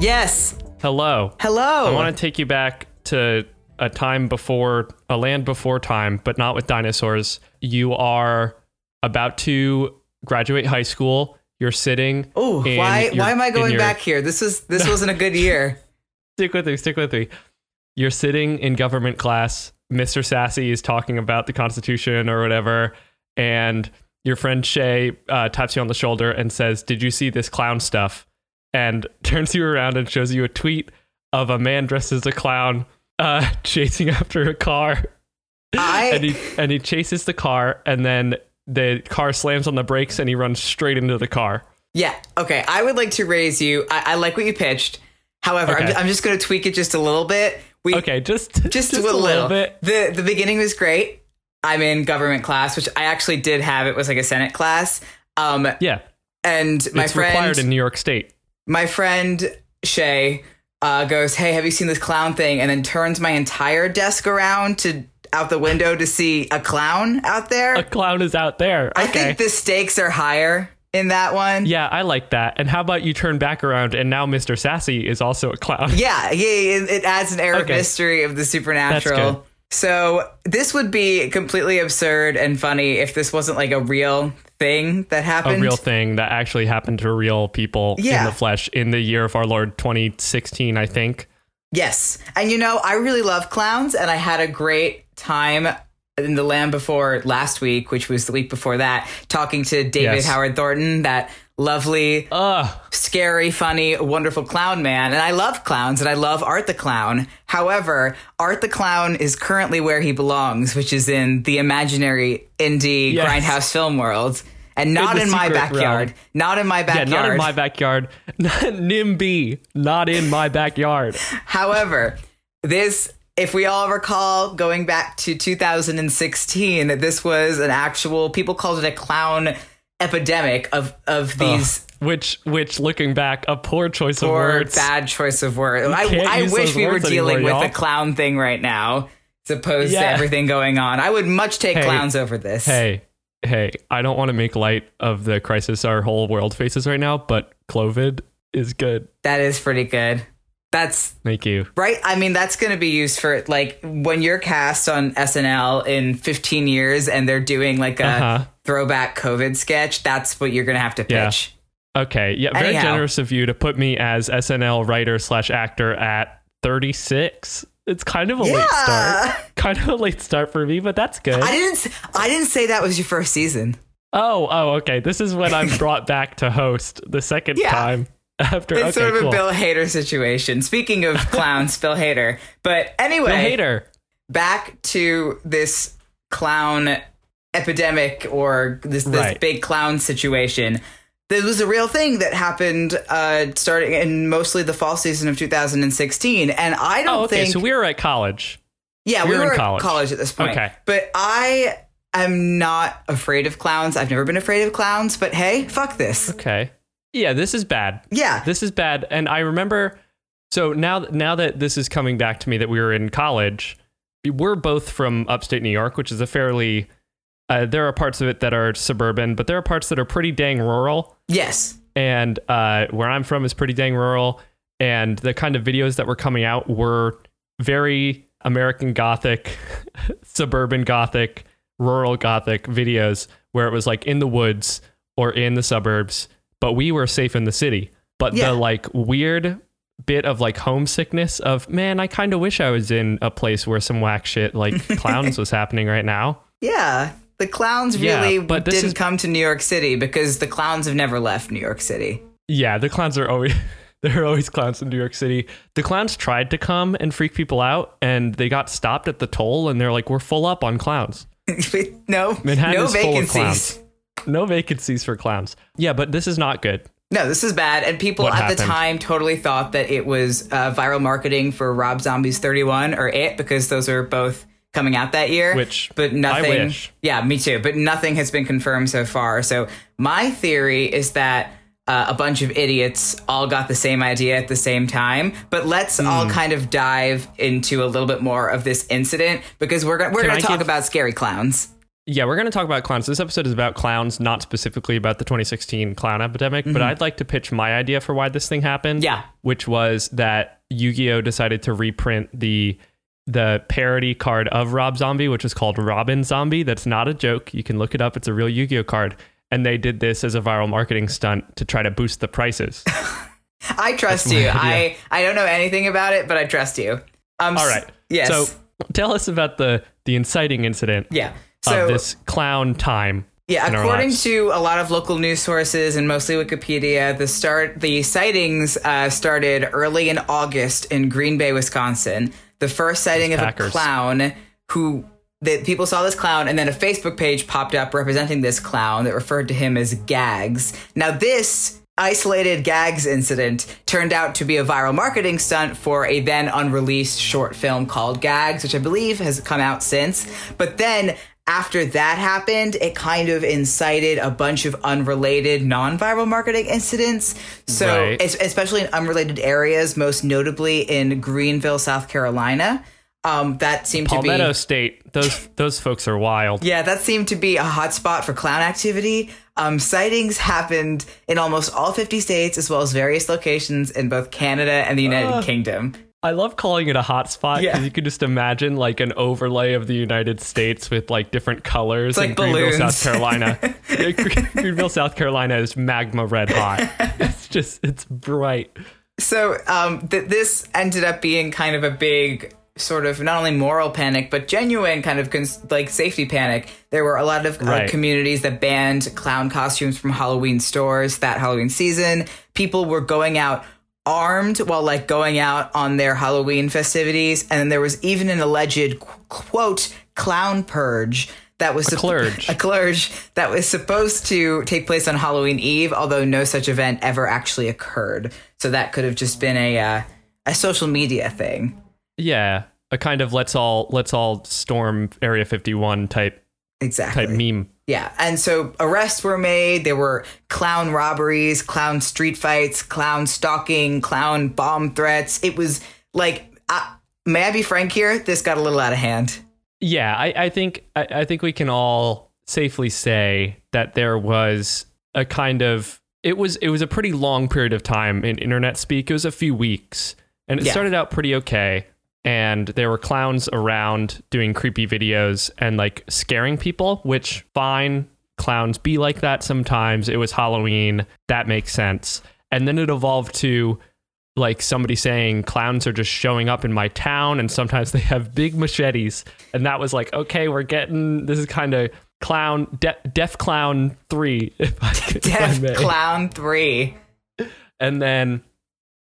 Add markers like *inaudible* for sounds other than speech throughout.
Yes. hello. Hello. I want to take you back to a time before, a land before time, but not with dinosaurs. You are about to graduate high school. You're sitting. Oh, why your- why am I going your- back here? This is this wasn't a good year. *laughs* Stick with me. Stick with me. You're sitting in government class. Mr. Sassy is talking about the Constitution or whatever, and your friend Shay uh, taps you on the shoulder and says, "Did you see this clown stuff?" And *laughs* turns you around and shows you a tweet of a man dressed as a clown uh, *laughs* chasing after a car. I- and he and he chases the car, and then the car slams on the brakes, and he runs straight into the car. Yeah. Okay. I would like to raise you. I, I like what you pitched. However, Okay. I'm, I'm just going to tweak it just a little bit. We Okay, just *laughs* just, a little, little bit. The the beginning was great. I'm in government class, which I actually did have. It was like a Senate class. Um, Yeah, and my it's friend, required in New York State. My friend Shay uh, goes, "Hey, have you seen this clown thing?" And then turns my entire desk around to out the window to see a clown out there. A clown is out there. I think the stakes are higher in that one. Yeah, I like that. And how about you turn back around and now Mr. Sassy is also a clown? Yeah, yeah, it, it adds an air of mystery of the supernatural. So this would be completely absurd and funny if this wasn't like a real thing that happened. A real thing that actually happened to real people in the flesh in the year of our Lord 2016, I think. Yes. And you know, I really love clowns and I had a great time in the land before last week, which was the week before that, talking to David Yes. Howard Thornton, that lovely, Ugh. scary, funny, wonderful clown man. And I love clowns and I love Art the Clown. However, Art the Clown is currently where he belongs, which is in the imaginary indie Yes. grindhouse film world. And not the in, my backyard. realm. Not in my Yeah, backyard. not in my backyard. *laughs* NIMBY, not in my backyard. *laughs* However, this, if we all recall, going back to 2016, this was an actual. People called it a clown epidemic of of these Which, which, looking back, a poor choice of poor words. bad choice of words. I, I wish we were dealing anymore, with y'all. the clown thing right now, as opposed Yeah. to everything going on. I would much take Hey. clowns over this. Hey, hey, I don't want to make light of the crisis our whole world faces right now, but Clovid is good. That is pretty good. That's Thank you. Right? I mean, that's going to be used for like when you're cast on SNL in 15 years and they're doing like a Uh-huh. Throwback COVID sketch. That's what you're going to have to Yeah. pitch. Okay. Yeah. Very Anyhow. generous of you to put me as SNL writer slash actor at 36. It's kind of a late start. Kind of a late start for me, but that's good. I didn't. I didn't say that was your first season. oh, oh, okay. This is when I'm brought back to host the second Yeah. time after. It's okay, sort of cool. a Bill Hader situation. Speaking of *laughs* clowns, Bill Hader. But anyway, Bill Hader. back to this clown epidemic or this this Right. big clown situation. This was a real thing that happened uh, starting in mostly the fall season of 2016, and I don't Oh, okay. think. So we were at college. yeah, we we were were in at college. college at this point. Okay. but I am not afraid of clowns. I've never been afraid of clowns. But hey, fuck this. Okay. Yeah, this is bad. Yeah, This is bad. And I remember. So now, now that this is coming back to me, that we were in college, we're both from upstate New York, which is a fairly. Uh, there are parts of it that are suburban, but there are parts that are pretty dang rural. yes, and uh, where I'm from is pretty dang rural. And the kind of videos that were coming out were very American Gothic, *laughs* suburban Gothic, rural Gothic videos where it was like in the woods or in the suburbs, but we were safe in the city. But Yeah. the like weird bit of like homesickness of man, I kind of wish I was in a place where some whack shit like *laughs* clowns was happening right now. yeah. The clowns Yeah, really but didn't is- come to New York City because the clowns have never left New York City. Yeah, the clowns are always *laughs* there are always clowns in New York City. The clowns tried to come and freak people out and they got stopped at the toll and they're like, We're full up on clowns. *laughs* no, Manhattan no is full of vacancies. no vacancies for clowns. Yeah, but this is not good. No, this is bad. And people What at the time totally thought that it was uh, viral marketing for Rob Zombie's 31 or It because those are both coming out that year. Which but nothing. Yeah, me too. But nothing has been confirmed so far. So my theory is that uh, a bunch of idiots all got the same idea at the same time. But let's all Hmm. kind of dive into a little bit more of this incident because we're gonna we're gonna talk give- about scary clowns. Yeah, we're going to talk about clowns. This episode is about clowns, not specifically about the 2016 clown epidemic, but I'd like to pitch my idea for why this thing happened. Yeah. Which was that Yu-Gi-Oh decided to reprint the the parody card of Rob Zombie, which is called Robin Zombie. That's not a joke. You can look it up. It's a real Yu-Gi-Oh card. And they did this as a viral marketing stunt to try to boost the prices. *laughs* I trust you. I I don't know anything about it, but I trust you. Um, All right. Yes. So tell us about the the inciting incident yeah. So of this clown time. Yeah, according to a lot of local news sources and mostly Wikipedia, the start the sightings uh, started early in August in Green Bay, Wisconsin. The first sighting of a clown who that people saw this clown, and then a Facebook page popped up representing this clown that referred to him as Gags. Now this isolated Gags incident turned out to be a viral marketing stunt for a then unreleased short film called Gags, which I believe has come out since. But then after that happened, it kind of incited a bunch of unrelated non-viral marketing incidents. So, Right. especially in unrelated areas, most notably in Greenville, South Carolina. Um, that seemed to be Palmetto State. Those those folks are wild. yeah, that seemed to be a hotspot for clown activity. Um, sightings happened in almost all 50 states, as well as various locations in both Canada and the United Kingdom. I love calling it a hotspot because Yeah. you could just imagine like an overlay of the United States with like different colors. like and Greenville. South Carolina. *laughs* Greenville, South Carolina is magma red hot. *laughs* It's just it's bright. So um, th- this ended up being kind of a big sort of not only moral panic but genuine kind of cons- like safety panic. There were a lot of uh, Right. communities that banned clown costumes from Halloween stores that Halloween season. People were going out armed while like going out on their Halloween festivities, and then there was even an alleged qu- quote clown purge. That was a clerge. *laughs* a clerge that was supposed to take place on Halloween Eve, although no such event ever actually occurred. So that could have just been a uh, a social media thing. Yeah, a kind of let's all let's all storm Area 51 type Exactly. type meme. Yeah, and so arrests were made. There were clown robberies, clown street fights, clown stalking, clown bomb threats. It was like, uh, may I be frank here? This got a little out of hand. Yeah, I, I think I, I think we can all safely say that there was a kind of it was it was a pretty long period of time in internet speak. It was a few weeks, and it Yeah. started out pretty okay. And there were clowns around doing creepy videos and like scaring people, which fine. Clowns be like that sometimes. It was Halloween. That makes sense. And then it evolved to like somebody saying clowns are just showing up in my town and sometimes *laughs* they have big machetes and that was like okay we're getting this is kind of clown de- deaf clown 3 *laughs* if I, could- if Deaf may. Clown 3. and then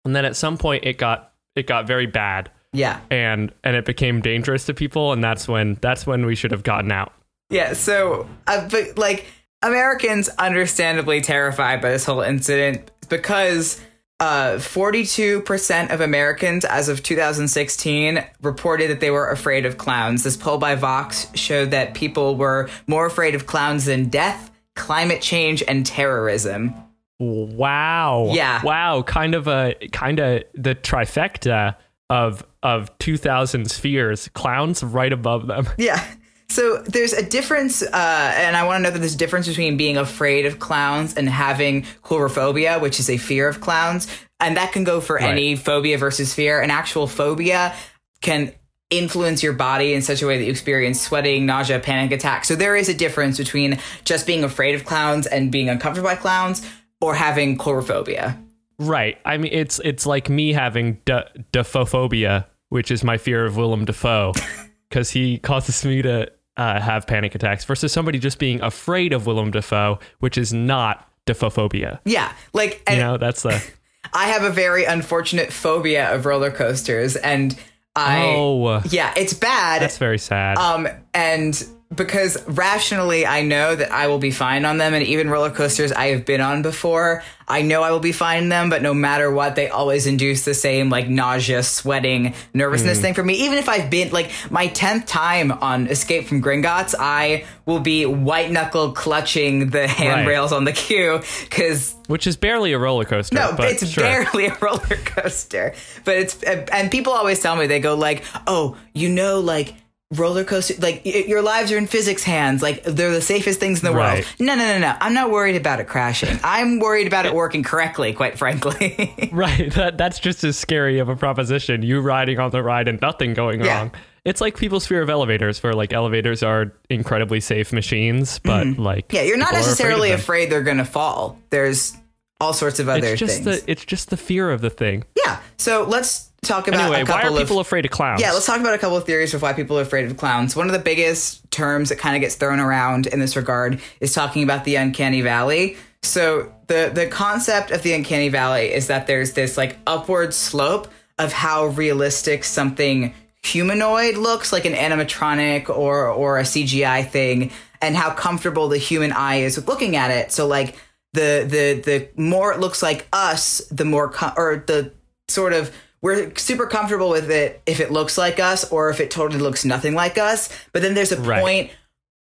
and then at some point it got it got very bad Yeah. and and it became dangerous to people and that's when that's when we should have gotten out Yeah, so, uh, but like, Americans understandably terrified by this whole incident because uh, 42% of Americans as of 2016 reported that they were afraid of clowns. This poll by Vox showed that people were more afraid of clowns than death, climate change, and terrorism. wow Yeah. wow kind of a kind of the trifecta of of 2000s fears clowns right above them *laughs* Yeah. So there's a difference, uh, and I want to know that there's a difference between being afraid of clowns and having coulrophobia, which is a fear of clowns. And that can go for any phobia versus fear. An actual phobia can influence your body in such a way that you experience sweating, nausea, panic attacks. So there is a difference between just being afraid of clowns and being uncomfortable by clowns or having coulrophobia. Right. I mean, it's it's like me having d- dephophobia, which is my fear of Willem Dafoe, *laughs* because he causes me to uh, have panic attacks, versus somebody just being afraid of Willem Dafoe, which is not dephophobia. Yeah. Like, and You know, that's the *laughs* I have a very unfortunate phobia of roller coasters and I, oh, yeah, it's bad. that's very sad. Um, and because rationally I know that I will be fine on them and even roller coasters I have been on before, I know I will be fine in them, but no matter what, they always induce the same like nausea, sweating, nervousness mm. thing for me. Even if I've been like my 10th time on Escape from Gringotts, I will be white knuckle clutching the handrails on the queue because Which is barely a roller coaster. no, but it's sure. barely a roller coaster. But it's and people always tell me they go like, "Oh, you know, like." Roller coaster, like y- your lives are in physics hands. Like they're the safest things in the Right. world. No, no, no, no. I'm not worried about it crashing. *laughs* I'm worried about it working correctly. Quite frankly. *laughs* Right. That, that's just as scary of a proposition. You riding on the ride and nothing going Yeah. wrong. It's like people's fear of elevators, where like elevators are incredibly safe machines, but like Mm-hmm. yeah, you're not necessarily afraid. afraid they're gonna fall. There's all sorts of other It's just things. the it's just the fear of the thing. yeah. So let's talk about Anyway, a why couple are of people afraid of clowns? Yeah, let's talk about a couple of theories of why people are afraid of clowns. One of the biggest terms that kind of gets thrown around in this regard is talking about the uncanny valley. So the the concept of the uncanny valley is that there's this like upward slope of how realistic something humanoid looks, like an animatronic or or a CGI thing, and how comfortable the human eye is with looking at it. So like the the the more it looks like us, the more com- or the sort of we're super comfortable with it if it looks like us or if it totally looks nothing like us. But then there's a Right. point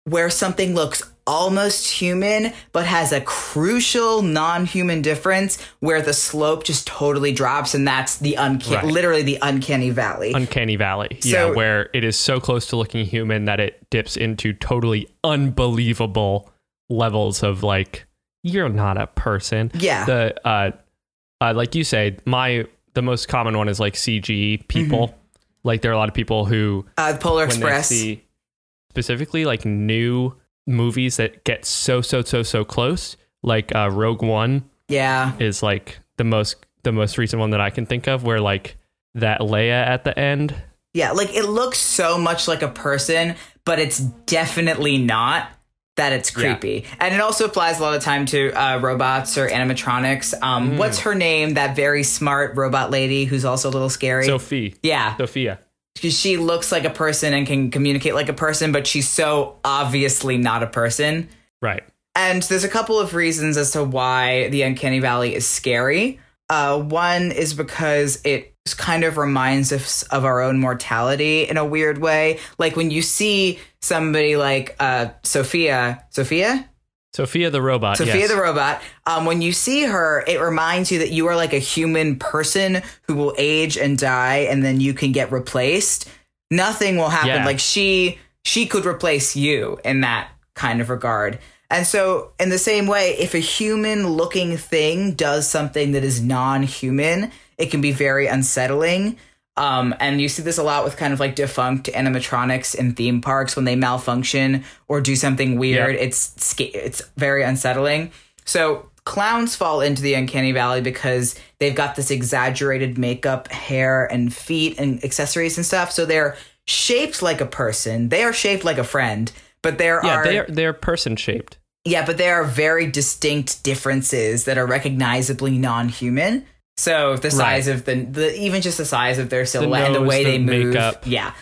where something looks almost human but has a crucial non-human difference where the slope just totally drops and that's the uncanny Right. literally the uncanny valley. Uncanny Valley. So- yeah, where it is so close to looking human that it dips into totally unbelievable levels of like you're not a person. Yeah. The uh, uh like you say, my the most common one is like CG people. Like there are a lot of people who uh, Polar Express. specifically like new movies that get so so so so close, like uh, Rogue One yeah. is like the most the most recent one that I can think of, where like that Leia at the end. Yeah, like it looks so much like a person, but it's definitely not that it's Yeah. creepy. And it also applies a lot of time to uh, robots or animatronics. Um, Mm. What's her name? That very smart robot lady who's also a little scary. Sophie. yeah, Sophia. she looks like a person and can communicate like a person, but she's so obviously not a person. Right. And there's a couple of reasons as to why the Uncanny Valley is scary. Uh, one is because it kind of reminds us of our own mortality in a weird way. Like when you see somebody like uh, Sophia, Sophia, Sophia the robot. Sophia yes. the robot. Um, when you see her, it reminds you that you are like a human person who will age and die, and then you can get replaced. Nothing will happen. Yeah. Like she, she could replace you in that kind of regard. And so, in the same way, if a human-looking thing does something that is non-human, it can be very unsettling. Um, and you see this a lot with kind of like defunct animatronics in theme parks when they malfunction or do something weird. Yeah. It's it's very unsettling. So clowns fall into the uncanny valley because they've got this exaggerated makeup, hair, and feet and accessories and stuff. So they're shaped like a person. They are shaped like a friend, but there Yeah, are they're they're person shaped. yeah, but there are very distinct differences that are recognizably non-human. So the size of the, the even just the size of their silhouette and the way the they move, makeup. yeah.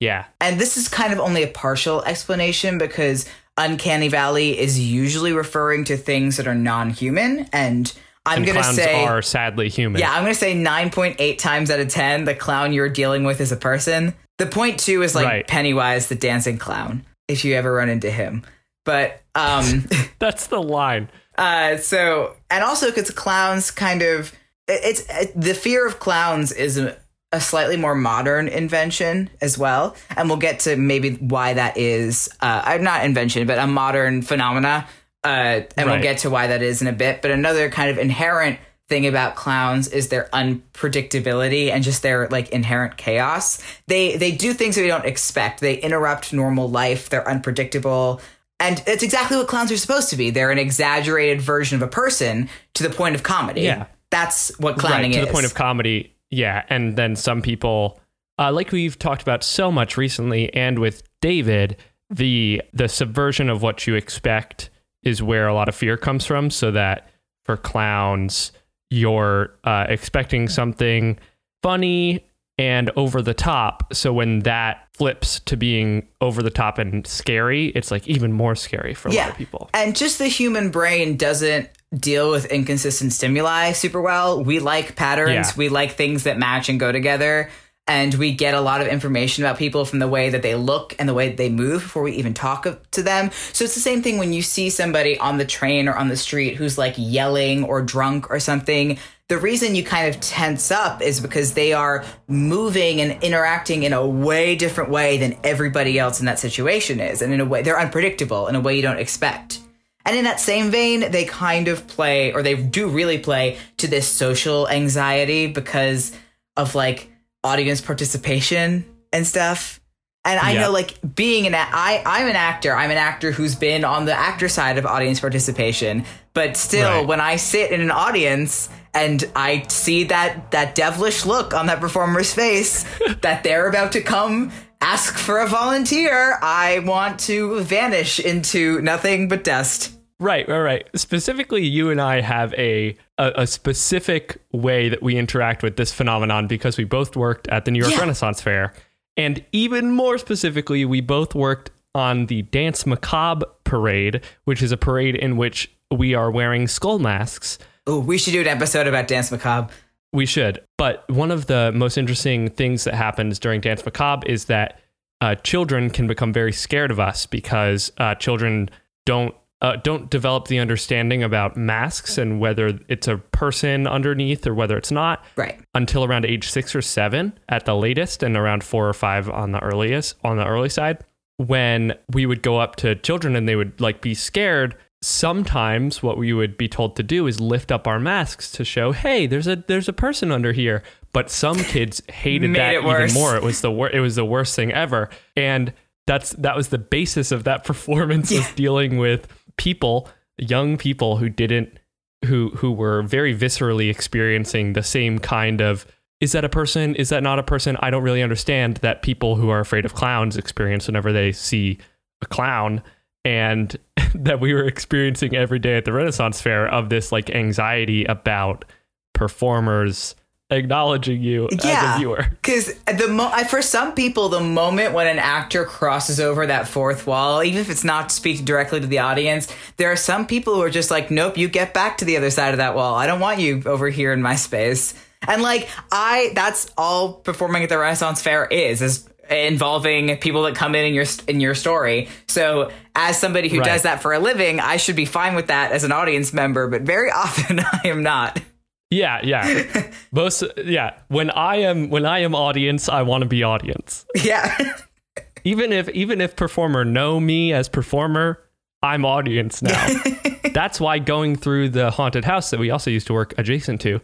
Yeah. And this is kind of only a partial explanation because uncanny valley is usually referring to things that are non-human, and I'm And gonna say are sadly human. yeah, I'm gonna say 9.8 times out of 10, the clown you're dealing with is a person. The point two is like Right. Pennywise, the dancing clown, if you ever run into him. But um *laughs* That's the line. *laughs* Uh, so and also because clowns kind of it's it, the fear of clowns is a, a slightly more modern invention as well, and we'll get to maybe why that is. Uh, uh, not invention, but a modern phenomena. Uh, and we'll get to why that is in a bit. But another kind of inherent thing about clowns is their unpredictability and just their like inherent chaos. They they do things that we don't expect. They interrupt normal life. They're unpredictable. And it's exactly what clowns are supposed to be. They're an exaggerated version of a person to the point of comedy. Yeah. That's what clowning right, is. to the point of comedy. Yeah, and then some people, uh, like we've talked about so much recently, and with David, the the subversion of what you expect is where a lot of fear comes from. So that for clowns, you're uh, expecting something funny and over the top. So when that flips to being over the top and scary, it's like even more scary for a lot of people. And just the human brain doesn't deal with inconsistent stimuli super well. We like patterns, Yeah. we like things that match and go together. And we get a lot of information about people from the way that they look and the way that they move before we even talk to them. So it's the same thing when you see somebody on the train or on the street who's like yelling or drunk or something. The reason you kind of tense up is because they are moving and interacting in a way different way than everybody else in that situation is. And in a way, they're unpredictable in a way you don't expect. And in that same vein, they kind of play, or they do really play to this social anxiety because of like audience participation and stuff. And I Yeah. know, like being an a- I, I'm an actor. I'm an actor who's been on the actor side of audience participation. But still, Right. when I sit in an audience and I see that that devilish look on that performer's face, *laughs* that they're about to come ask for a volunteer, I want to vanish into nothing but dust. Right, right, right. Specifically, you and I have a, a a specific way that we interact with this phenomenon because we both worked at the New York Yeah. Renaissance Fair, and even more specifically, we both worked on the Dance Macabre parade, which is a parade in which we are wearing skull masks. Oh, we should do an episode about Dance Macabre. We should. But one of the most interesting things that happens during Dance Macabre is that uh, children can become very scared of us because uh, children don't uh, don't develop the understanding about masks and whether it's a person underneath or whether it's not Right. until around age six or seven at the latest, and around four or five on the earliest on the early side. When we would go up to children and they would like be scared, sometimes what we would be told to do is lift up our masks to show, hey, there's a there's a person under here. But some kids *laughs* hated that even more. It was the wor- it was the worst thing ever, and that's that was the basis of that *laughs* performance was dealing with people, young people who didn't who who were very viscerally experiencing the same kind of is that a person? Is that not a person? I don't really understand that people who are afraid of clowns experience whenever they see a clown. And *laughs* that we were experiencing every day at the renaissance fair of this like anxiety about performers acknowledging you as a viewer Because the mo- for some people, the moment when an actor crosses over that fourth wall, even if it's not to speak directly to the audience, there are some people who are just like, "Nope, you get back to the other side of that wall. I don't want you over here in my space." And like, I that's all performing at the Renaissance Fair is is involving people that come in in your in your story. So, as somebody who Right. does that for a living, I should be fine with that as an audience member, but very *laughs* often I am not. Yeah yeah. *laughs* Most yeah. When i am when i am audience i want to be audience. Yeah. *laughs* even if even if performer know me as performer i'm audience now. *laughs* That's why going through the haunted house that we also used to work adjacent to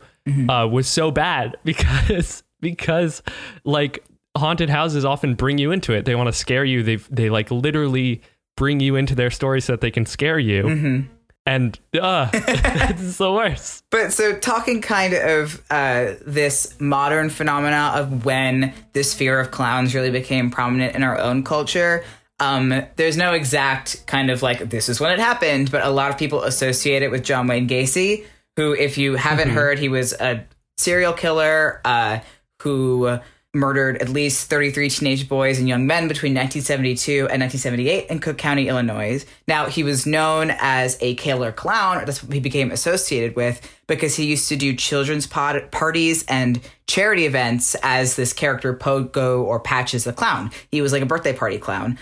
uh, was so bad because because like haunted houses often bring you into it. They want to scare you. They they like literally bring you into their story so that they can scare you and uh *laughs* it's the worst But so talking kind of uh, this modern phenomena of when this fear of clowns really became prominent in our own culture. Um, there's no exact kind of like this is when it happened, but a lot of people associate it with John Wayne Gacy, who, if you haven't heard, he was a serial killer uh, who murdered at least 33 teenage boys and young men between 1972 and 1978 in Cook County, Illinois. Now, he was known as a killer clown, that's what he became associated with, because he used to do children's pod- parties and charity events as this character Pogo or Patches the Clown. He was like a birthday party clown.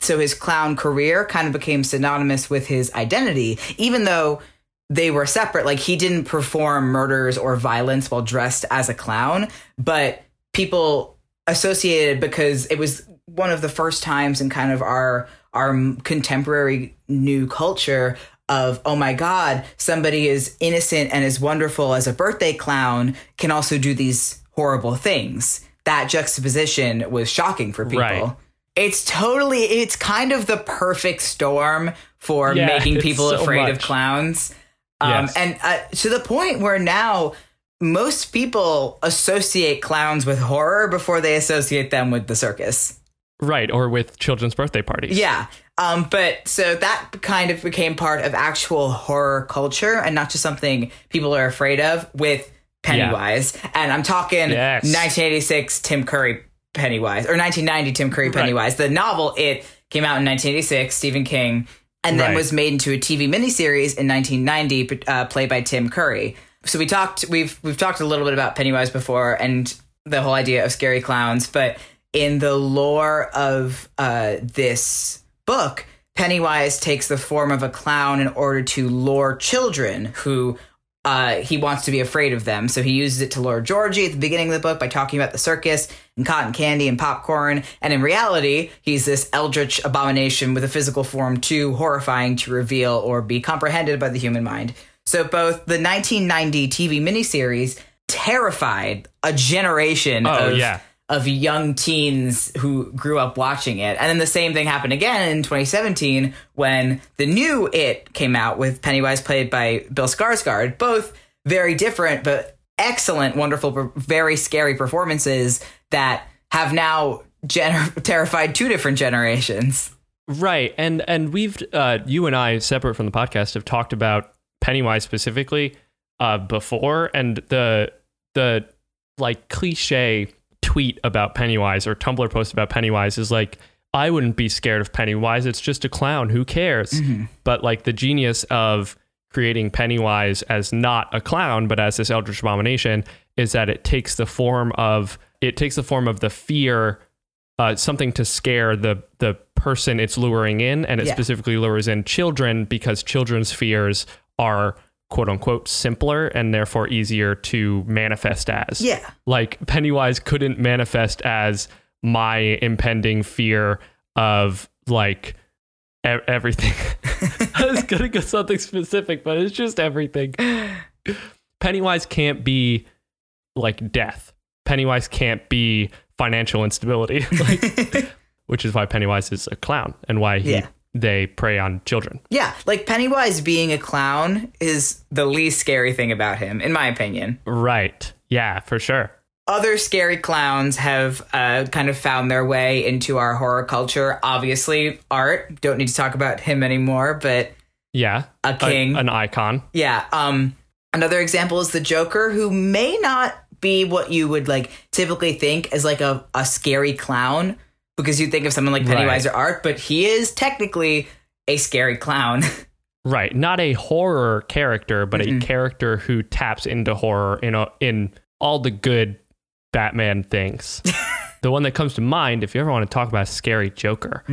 So his clown career kind of became synonymous with his identity, even though they were separate. Like he didn't perform murders or violence while dressed as a clown, but people associated because it was one of the first times in kind of our our contemporary new culture of oh my god somebody is innocent and as wonderful as a birthday clown can also do these horrible things that juxtaposition was shocking for people Right. it's totally it's kind of the perfect storm for Yeah, making people so afraid of clowns um, Yes. and uh, to the point where now most people associate clowns with horror before they associate them with the circus. right or with children's birthday parties Yeah. Um, but so that kind of became part of actual horror culture and not just something people are afraid of with Pennywise, and I'm talking Yes. 1986 Tim Curry Pennywise or 1990 Tim Curry Pennywise. The novel it came out in 1986, Stephen King, and then Right. was made into a TV miniseries in 1990, uh, played by Tim Curry. So we talked we've we've talked a little bit about Pennywise before and the whole idea of scary clowns, but in the lore of uh, this book, Pennywise takes the form of a clown in order to lure children who uh, he wants to be afraid of them. So he uses it to lure Georgie at the beginning of the book by talking about the circus and cotton candy and popcorn. And in reality, he's this eldritch abomination with a physical form too horrifying to reveal or be comprehended by the human mind. So both the 1990 TV miniseries terrified a generation Oh, of yeah. of young teens who grew up watching it. And then the same thing happened again in 2017 when the new It came out with Pennywise played by Bill Skarsgård. Both very different, but excellent, wonderful, very scary performances that have now gener- *laughs* terrified two different generations. Right, and and we've uh, you and I separate from the podcast have talked about Pennywise specifically uh, before, and the the like cliche tweet about Pennywise or Tumblr post about Pennywise is like, I wouldn't be scared of Pennywise. It's just a clown. Who cares? But like the genius of creating Pennywise as not a clown, but as this eldritch abomination, is that it takes the form of it takes the form of the fear uh, something to scare the the person it's luring in, and it Yeah. specifically lures in children because children's fears are quote unquote simpler and therefore easier to manifest as. Yeah. Like Pennywise couldn't manifest as my impending fear of like e- everything. *laughs* I was *laughs* gonna go something specific, but it's just everything. *laughs* Pennywise can't be like death. Pennywise can't be financial instability, like, which is why Pennywise is a clown and why he Yeah. They prey on children. Yeah, like Pennywise being a clown is the least scary thing about him, in my opinion. Right. Yeah, for sure. other scary clowns have uh, kind of found their way into our horror culture. Obviously, art. Don't need to talk about him anymore, but Yeah. a king. an icon. yeah. Um. Another example is the Joker, who may not be what you would like typically think as like a, a scary clown, because you think of someone like Pennywise Right. or Art, but he is technically a scary clown. *laughs* Right. Not a horror character, but a character who taps into horror in a, in all the good Batman things. *laughs* the one that comes to mind, if you ever want to talk about a scary Joker,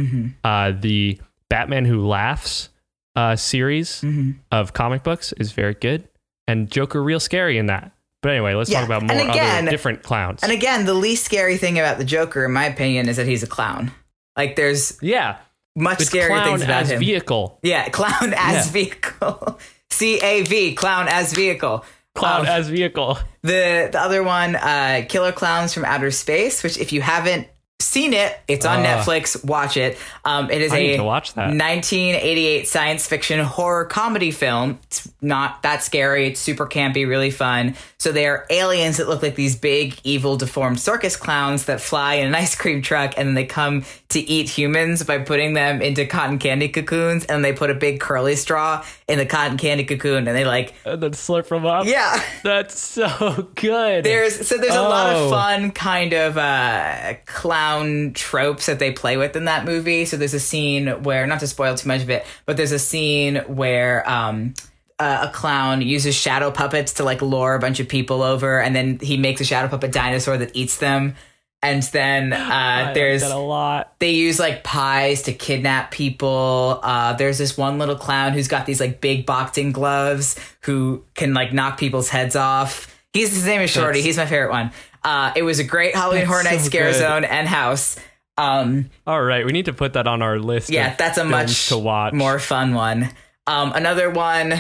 uh, the Batman Who Laughs uh, series of comic books is very good, and Joker real scary in that. But anyway, let's Yeah, talk about more again- other different clowns. and again, the least scary thing about the Joker, in my opinion, is that he's a clown. Like, there's yeah, much it's scarier clown things about as him. vehicle. Yeah, clown as Yeah. vehicle. *laughs* C A V, clown as vehicle. Clown Um, as vehicle. the the other one, uh, Killer Clowns from Outer Space, which if you haven't seen it, it's on Ah. Netflix. Watch it. Um, it is I a need to watch that. 1988 science fiction horror comedy film. It's not that scary. It's super campy, really fun. So they are aliens that look like these big, evil, deformed circus clowns that fly in an *laughs* ice cream truck, and then they come to eat humans by putting them into cotton candy cocoons, and they put a big curly straw in the cotton candy cocoon, and they like, And then slurp them up. yeah. *laughs* That's so good. There's so there's a lot of Oh. fun kind of uh, clown tropes that they play with in that movie. So there's a scene where, not to spoil too much of it, but there's a scene where um, uh, a clown uses shadow puppets to like lure a bunch of people over, and then he makes a shadow puppet dinosaur that eats them. And then *gasps* uh, there's a lot. they use like pies to kidnap people. Uh, there's this one little clown who's got these like big boxing gloves who can like knock people's heads off. He's his name is Shorty. That's- He's my favorite one. Uh, it was a great Halloween That's Horror Night so Scare good. Zone and House. Um, All right, we need to put that on our list. yeah, that's a much to watch. more fun one. Um, another one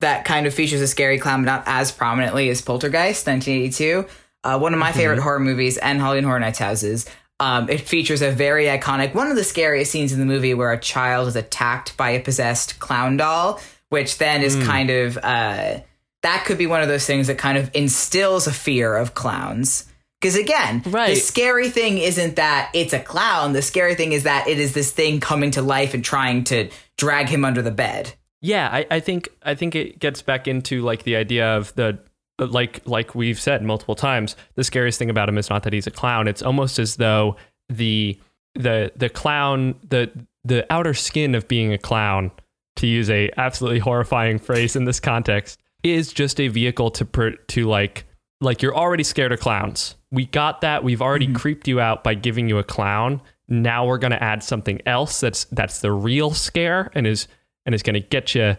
that kind of features a scary clown, but not as prominently, is Poltergeist, 1982. Uh, one of my Mm-hmm. favorite horror movies, and Halloween Horror Nights houses. Um, it features a very iconic, one of the scariest scenes in the movie where a child is attacked by a possessed clown doll, which then is Mm. kind of uh, that could be one of those things that kind of instills a fear of clowns. Because again, the scary thing isn't that it's a clown. The scary thing is that it is this thing coming to life and trying to drag him under the bed. Yeah, I, I think I think it gets back into like the idea of the like like we've said multiple times, the scariest thing about him is not that he's a clown. It's almost as though the the the clown the the outer skin of being a clown, to use a absolutely horrifying phrase in this context, is just a vehicle to per, to like like you're already scared of clowns. We got that. We've already Mm-hmm. creeped you out by giving you a clown. Now we're gonna add something else that's that's the real scare and is and is gonna get you.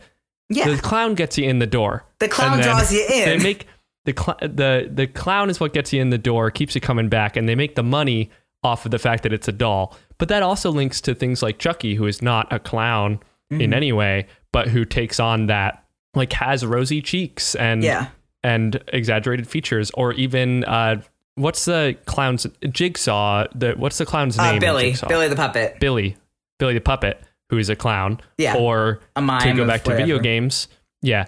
Yeah. The clown gets you in the door. The clown draws you in. They make the cl- the the clown is what gets you in the door, keeps you coming back, and they make the money off of the fact that it's a doll. But that also links to things like Chucky, who is not a clown Mm-hmm. in any way, but who takes on that like has rosy cheeks and Yeah. and exaggerated features, or even uh, what's the clown's Jigsaw? The what's the clown's name? Uh, in Billy. Billy the puppet. Billy, Billy the puppet, who is a clown. Yeah. Or A mime. to go back to video games, yeah.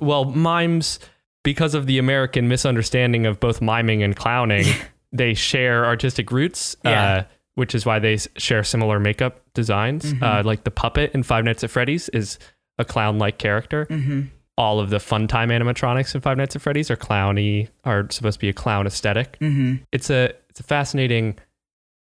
Well, mimes, because of the American misunderstanding of both miming and clowning, *laughs* they share artistic roots, Yeah. uh, which is why they share similar makeup designs. Mm-hmm. Uh, like the puppet in Five Nights at Freddy's is a clown-like character. Mm-hmm. All of the fun time animatronics in Five Nights at Freddy's are clowny, are supposed to be a clown esthetic Mm-hmm. it's a it's a fascinating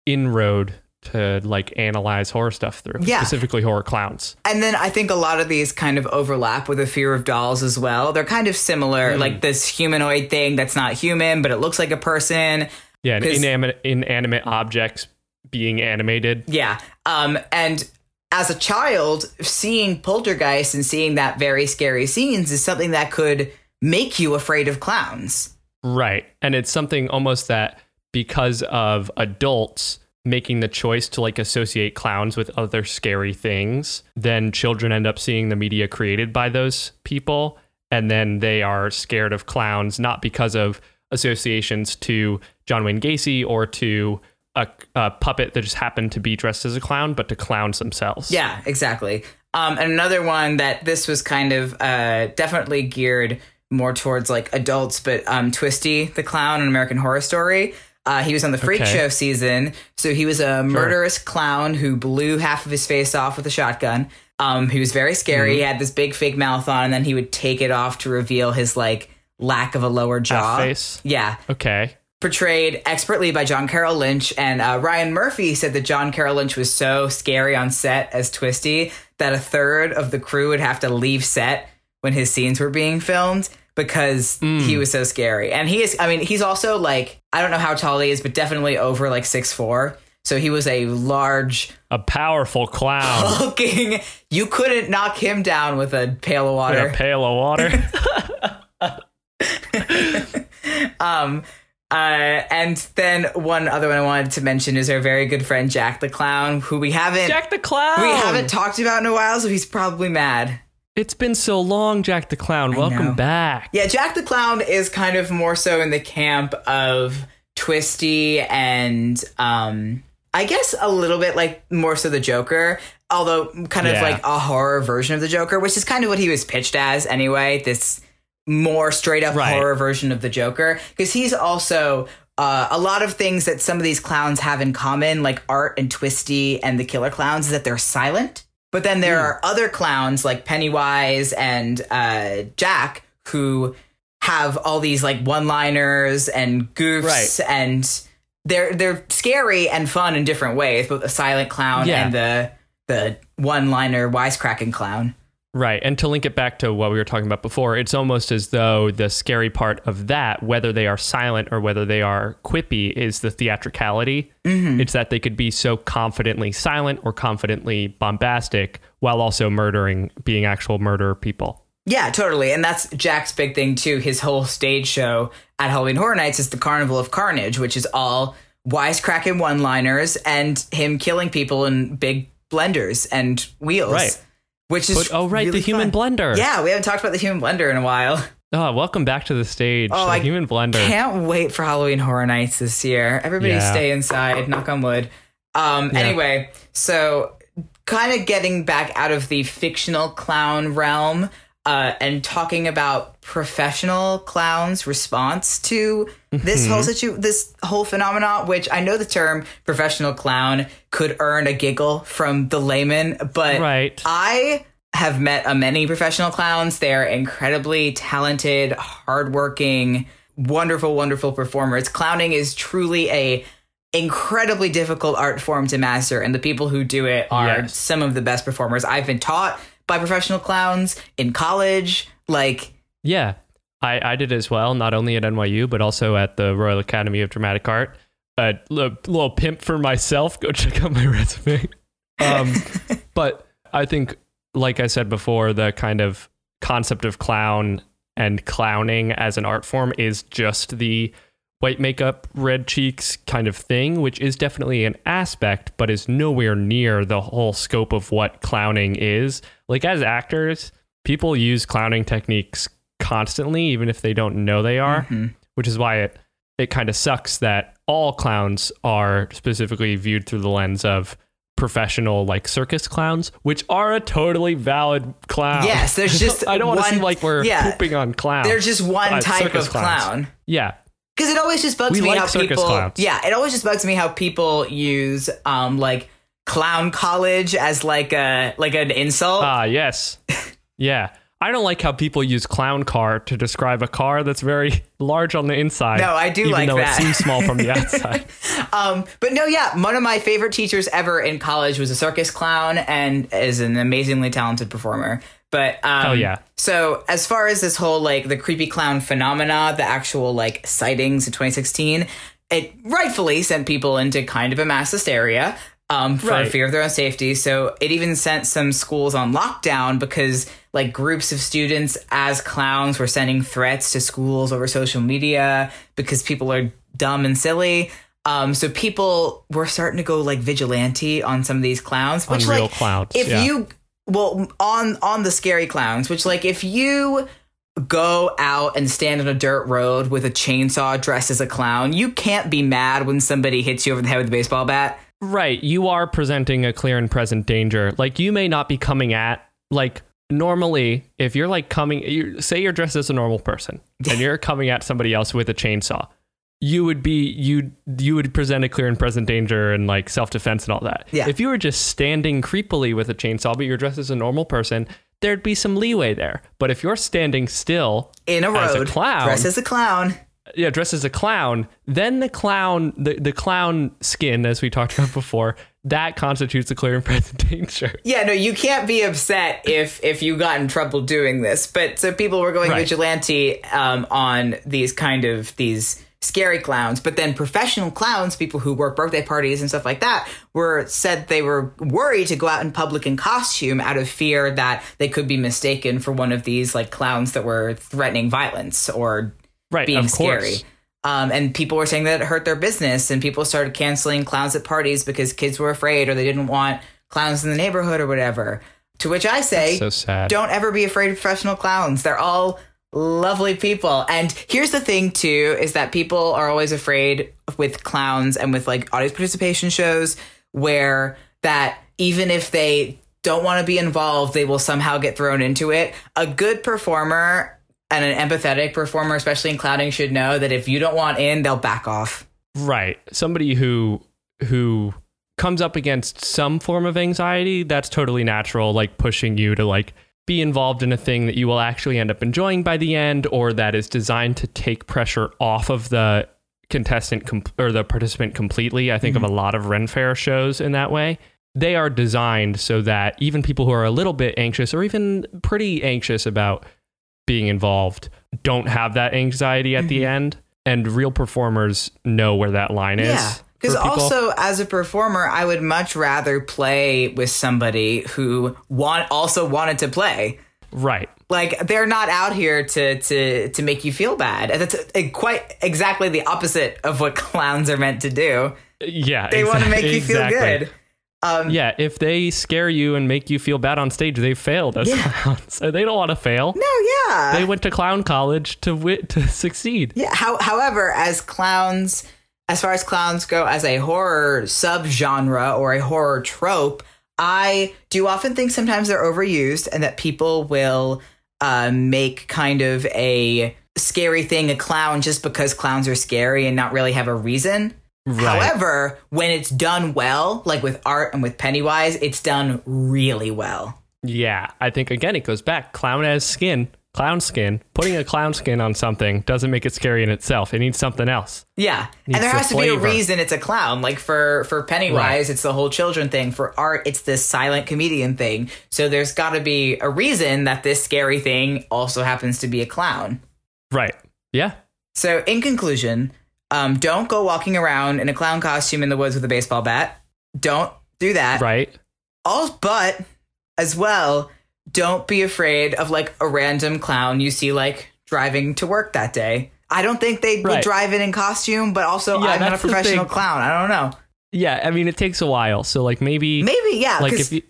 inroad to like analyze horror stuff through Yeah. specifically horror clowns And then I think a lot of these kind of overlap with a fear of dolls as well. They're kind of similar, Hmm. like this humanoid thing that's not human, but it looks like a person. yeah inanimate, inanimate objects being animated Yeah. Um, and as a child, seeing Poltergeist and seeing that very scary scenes is something that could make you afraid of clowns. right and it's something almost that because of adults making the choice to like associate clowns with other scary things then children end up seeing the media created by those people and then they are scared of clowns not because of associations to John Wayne Gacy or to a, a puppet that just happened to be dressed as a clown, but to clowns themselves. Yeah, exactly. Um, and another one that this was kind of uh, definitely geared more towards like adults, but um, Twisty the clown in American Horror Story. Uh, he was on the Freak Okay. Show season, so he was a murderous clown who blew half of his face off with a shotgun. Um, he was very scary. Mm-hmm. He had this big fake mouth on, and then he would take it off to reveal his like lack of a lower jaw. face. Yeah, Okay. Portrayed expertly by John Carroll Lynch. And uh, Ryan Murphy said that John Carroll Lynch was so scary on set as Twisty that a third of the crew would have to leave set when his scenes were being filmed because he was so scary. And he is, I mean, he's also like, I don't know how tall he is, but definitely over like six four. So he was a large, A powerful clown *laughs* hulking. You couldn't knock him down with a pail of water. a pail of water. *laughs* *laughs* Um, uh, and then one other one I wanted to mention is our very good friend Jack the Clown, who we haven't Jack the Clown. we haven't talked about in a while, so he's probably mad. It's been so long, Jack the Clown. Welcome back. Yeah, Jack the Clown is kind of more so in the camp of Twisty and um I guess a little bit like more so the Joker, although kind of Yeah. like a horror version of the Joker, which is kind of what he was pitched as anyway, this more straight up Right. horror version of the Joker because he's also uh, a lot of things that some of these clowns have in common, like Art and Twisty and the Killer Clowns, is that they're silent. But then there are other clowns like Pennywise and uh, Jack who have all these like one-liners and goofs, and they're they're scary and fun in different ways. Both the silent clown Yeah. and the the one-liner wisecracking clown. Right. And to link it back to what we were talking about before, it's almost as though the scary part of that, whether they are silent or whether they are quippy, is the theatricality. Mm-hmm. It's that they could be so confidently silent or confidently bombastic while also murdering, being actual murder people. Yeah, totally. And that's Jack's big thing too. His whole stage show at Halloween Horror Nights is the Carnival of Carnage, which is all wisecracking one-liners and him killing people in big blenders and wheels. Right. Which is But, oh, right, really the human fun. blender. Yeah, we haven't talked about the human blender in a while. Oh, *laughs* welcome back to the stage. Oh, the I human blender. Can't wait for Halloween Horror Nights this year. Everybody Yeah. stay inside, knock on wood. Um, Yeah. Anyway, so kind of getting back out of the fictional clown realm uh, and talking about professional clowns' response to this Mm-hmm. whole situ- this whole phenomenon. Which I know the term professional clown could earn a giggle from the layman, but Right. I have met uh, many professional clowns. They're incredibly talented, hardworking, wonderful, wonderful performers. Clowning is truly a incredibly difficult art form to master, and the people who do it are Yes. some of the best performers. I've been taught by professional clowns in college. Like, Yeah, I, I did as well, not only at NYU, but also at the Royal Academy of Dramatic Art. A little, little pimp for myself. Go *laughs* check out my resume. Um, *laughs* but I think, like I said before, the kind of concept of clown and clowning as an art form is just the white makeup, red cheeks kind of thing, which is definitely an aspect, but is nowhere near the whole scope of what clowning is. Like, as actors, people use clowning techniques constantly, even if they don't know they are, mhm. which is why it, it kind of sucks that all clowns are specifically viewed through the lens of professional like circus clowns, which are a totally valid clown. Yes, there's just *laughs* I don't want to seem like we're yeah. pooping on clowns. there's just one Uh, type of clowns. clown. yeah, Because it always just bugs We me like how people. clowns. Yeah, it always just bugs me how people use um like clown college as like a like an insult. Ah, yes. *laughs* Yeah. I don't like how people use clown car to describe a car that's very large on the inside. No, I do even like though that. it seems small from the *laughs* outside. Um, but no, yeah, one of my favorite teachers ever in college was a circus clown and is an amazingly talented performer. But um, Hell yeah. So as far as this whole like the creepy clown phenomena, the actual like sightings in 2016, it rightfully sent people into kind of a mass hysteria. Um, for Right. fear of their own safety. So it even sent some schools on lockdown because like groups of students as clowns were sending threats to schools over social media because people are dumb and silly. Um, so people were starting to go like vigilante on some of these clowns, which On real like clowns, if yeah. you well on on the scary clowns, which like if you go out and stand on a dirt road with a chainsaw dressed as a clown, you can't be mad when somebody hits you over the head with a baseball bat. Right. You are presenting a clear and present danger. Like you may not be coming at like normally if you're like coming you say you're dressed as a normal person *laughs* and you're coming at somebody else with a chainsaw. You would be you you would present a clear and present danger and like self-defense and all that. Yeah. If you were just standing creepily with a chainsaw but you're dressed as a normal person, there'd be some leeway there. But if you're standing still In a As a road, clown. dressed as a clown. Yeah, dressed as a clown, then the clown, the, the clown skin, as we talked about before, that constitutes a clear and present *laughs* danger. Yeah, no, you can't be upset if if you got in trouble doing this. But so people were going Right. vigilante um, on these kind of these scary clowns, but then professional clowns, people who work birthday parties and stuff like that, were said they were worried to go out in public in costume out of fear that they could be mistaken for one of these like clowns that were threatening violence or Right, being of scary. Um, and people were saying that it hurt their business, and people started canceling clowns at parties because kids were afraid or they didn't want clowns in the neighborhood or whatever. To which I say, So sad. don't ever be afraid of professional clowns. They're all lovely people. And here's the thing too is that people are always afraid with clowns and with like audience participation shows where that even if they don't want to be involved, they will somehow get thrown into it. A good performer and an empathetic performer, especially in clowning, should know that if you don't want in, they'll back off. Right. Somebody who who comes up against some form of anxiety, that's totally natural, like pushing you to like be involved in a thing that you will actually end up enjoying by the end or that is designed to take pressure off of the contestant com- or the participant completely. I think of mm-hmm. a lot of Ren Fair shows in that way. They are designed so that even people who are a little bit anxious or even pretty anxious about being involved don't have that anxiety at the end and real performers know where that line is. Yeah. Because also, as a performer, I would much rather play with somebody who want also wanted to play. right. Like they're not out here to to to make you feel bad. That's uh, quite exactly the opposite of what *laughs* clowns are meant to do. Yeah. They want to exa- make you feel exactly. good. Um, Yeah, if they scare you and make you feel bad on stage, they failed as Yeah. clowns. *laughs* So they don't want to fail. No, yeah. They went to clown college to wi- to succeed. Yeah. How, however, as clowns, as far as clowns go, as a horror subgenre or a horror trope, I do often think sometimes they're overused and that people will uh, make kind of a scary thing a clown just because clowns are scary and not really have a reason. Right. However, when it's done well, like with Art and with Pennywise, it's done really well. Yeah, I think again it goes back. Clown as skin, clown skin. Putting a clown skin on something doesn't make it scary in itself. It needs something else. Yeah, and there the has to be a reason it's a clown. Like for for Pennywise, Right. it's the whole children thing. For Art, it's this silent comedian thing. So there's got to be a reason that this scary thing also happens to be a clown. Right. Yeah. So in conclusion, um, don't go walking around in a clown costume in the woods with a baseball bat. Don't do that. Right. All but as well, don't be afraid of like a random clown you see like driving to work that day. I don't think they would Right. drive in in costume, but also Yeah, I'm not a professional clown. I don't know. Yeah. I mean, it takes a while. So like maybe, Maybe yeah. like if you,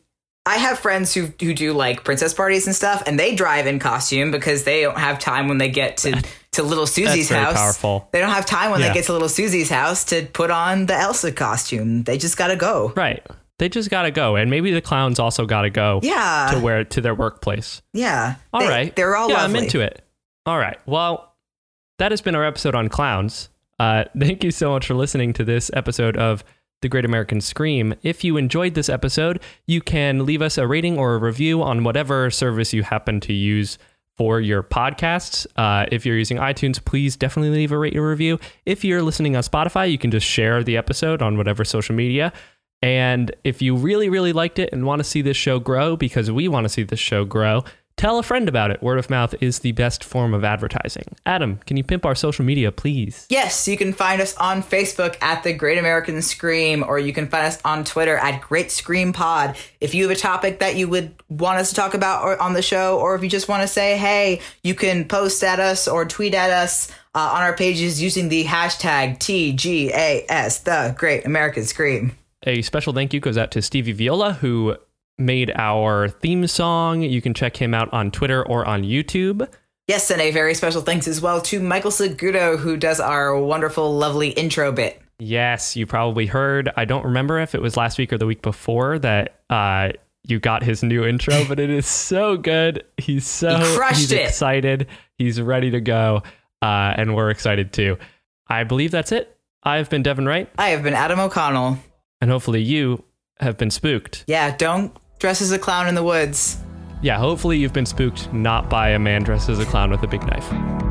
I have friends who who do like princess parties and stuff, and they drive in costume because they don't have time when they get to to little Susie's house. powerful. They don't have time when Yeah. they get to little Susie's house to put on the Elsa costume. They just gotta go. right. They just gotta go, and maybe the clowns also gotta go Yeah, to where to their workplace. yeah. All they, right. they're all yeah, lovely. I'm into it. All right. Well, that has been our episode on clowns. Uh, *laughs* thank you so much for listening to this episode of The Great American Scream. If you enjoyed this episode, you can leave us a rating or a review on whatever service you happen to use for your podcasts. Uh, if you're using iTunes, please definitely leave a rate or review. If you're listening on Spotify, you can just share the episode on whatever social media. And if you really, really liked it and want to see this show grow, because we want to see this show grow, tell a friend about it. Word of mouth is the best form of advertising. Adam, can you pimp our social media, please? Yes, you can find us on Facebook at the Great American Scream, or you can find us on Twitter at Great Scream Pod. If you have a topic that you would want us to talk about or, on the show, or if you just want to say, hey, you can post at us or tweet at us uh, on our pages using the hashtag TGAS, the Great American Scream. A special thank you goes out to Stevie Viola, who made our theme song. You can check him out on Twitter or on YouTube. Yes, and a very special thanks as well to Michael Segudo, who does our wonderful, lovely intro bit. Yes, you probably heard. I don't remember if it was last week or the week before that uh, you got his new intro, but it is so good. He's so He crushed he's it. excited. He's ready to go, uh, and we're excited too. I believe that's it. I've been Devin Wright, I have been Adam O'Connell. and hopefully you have been spooked. Yeah, don't dress as a clown in the woods. Yeah, hopefully you've been spooked not by a man dressed as a clown with a big knife.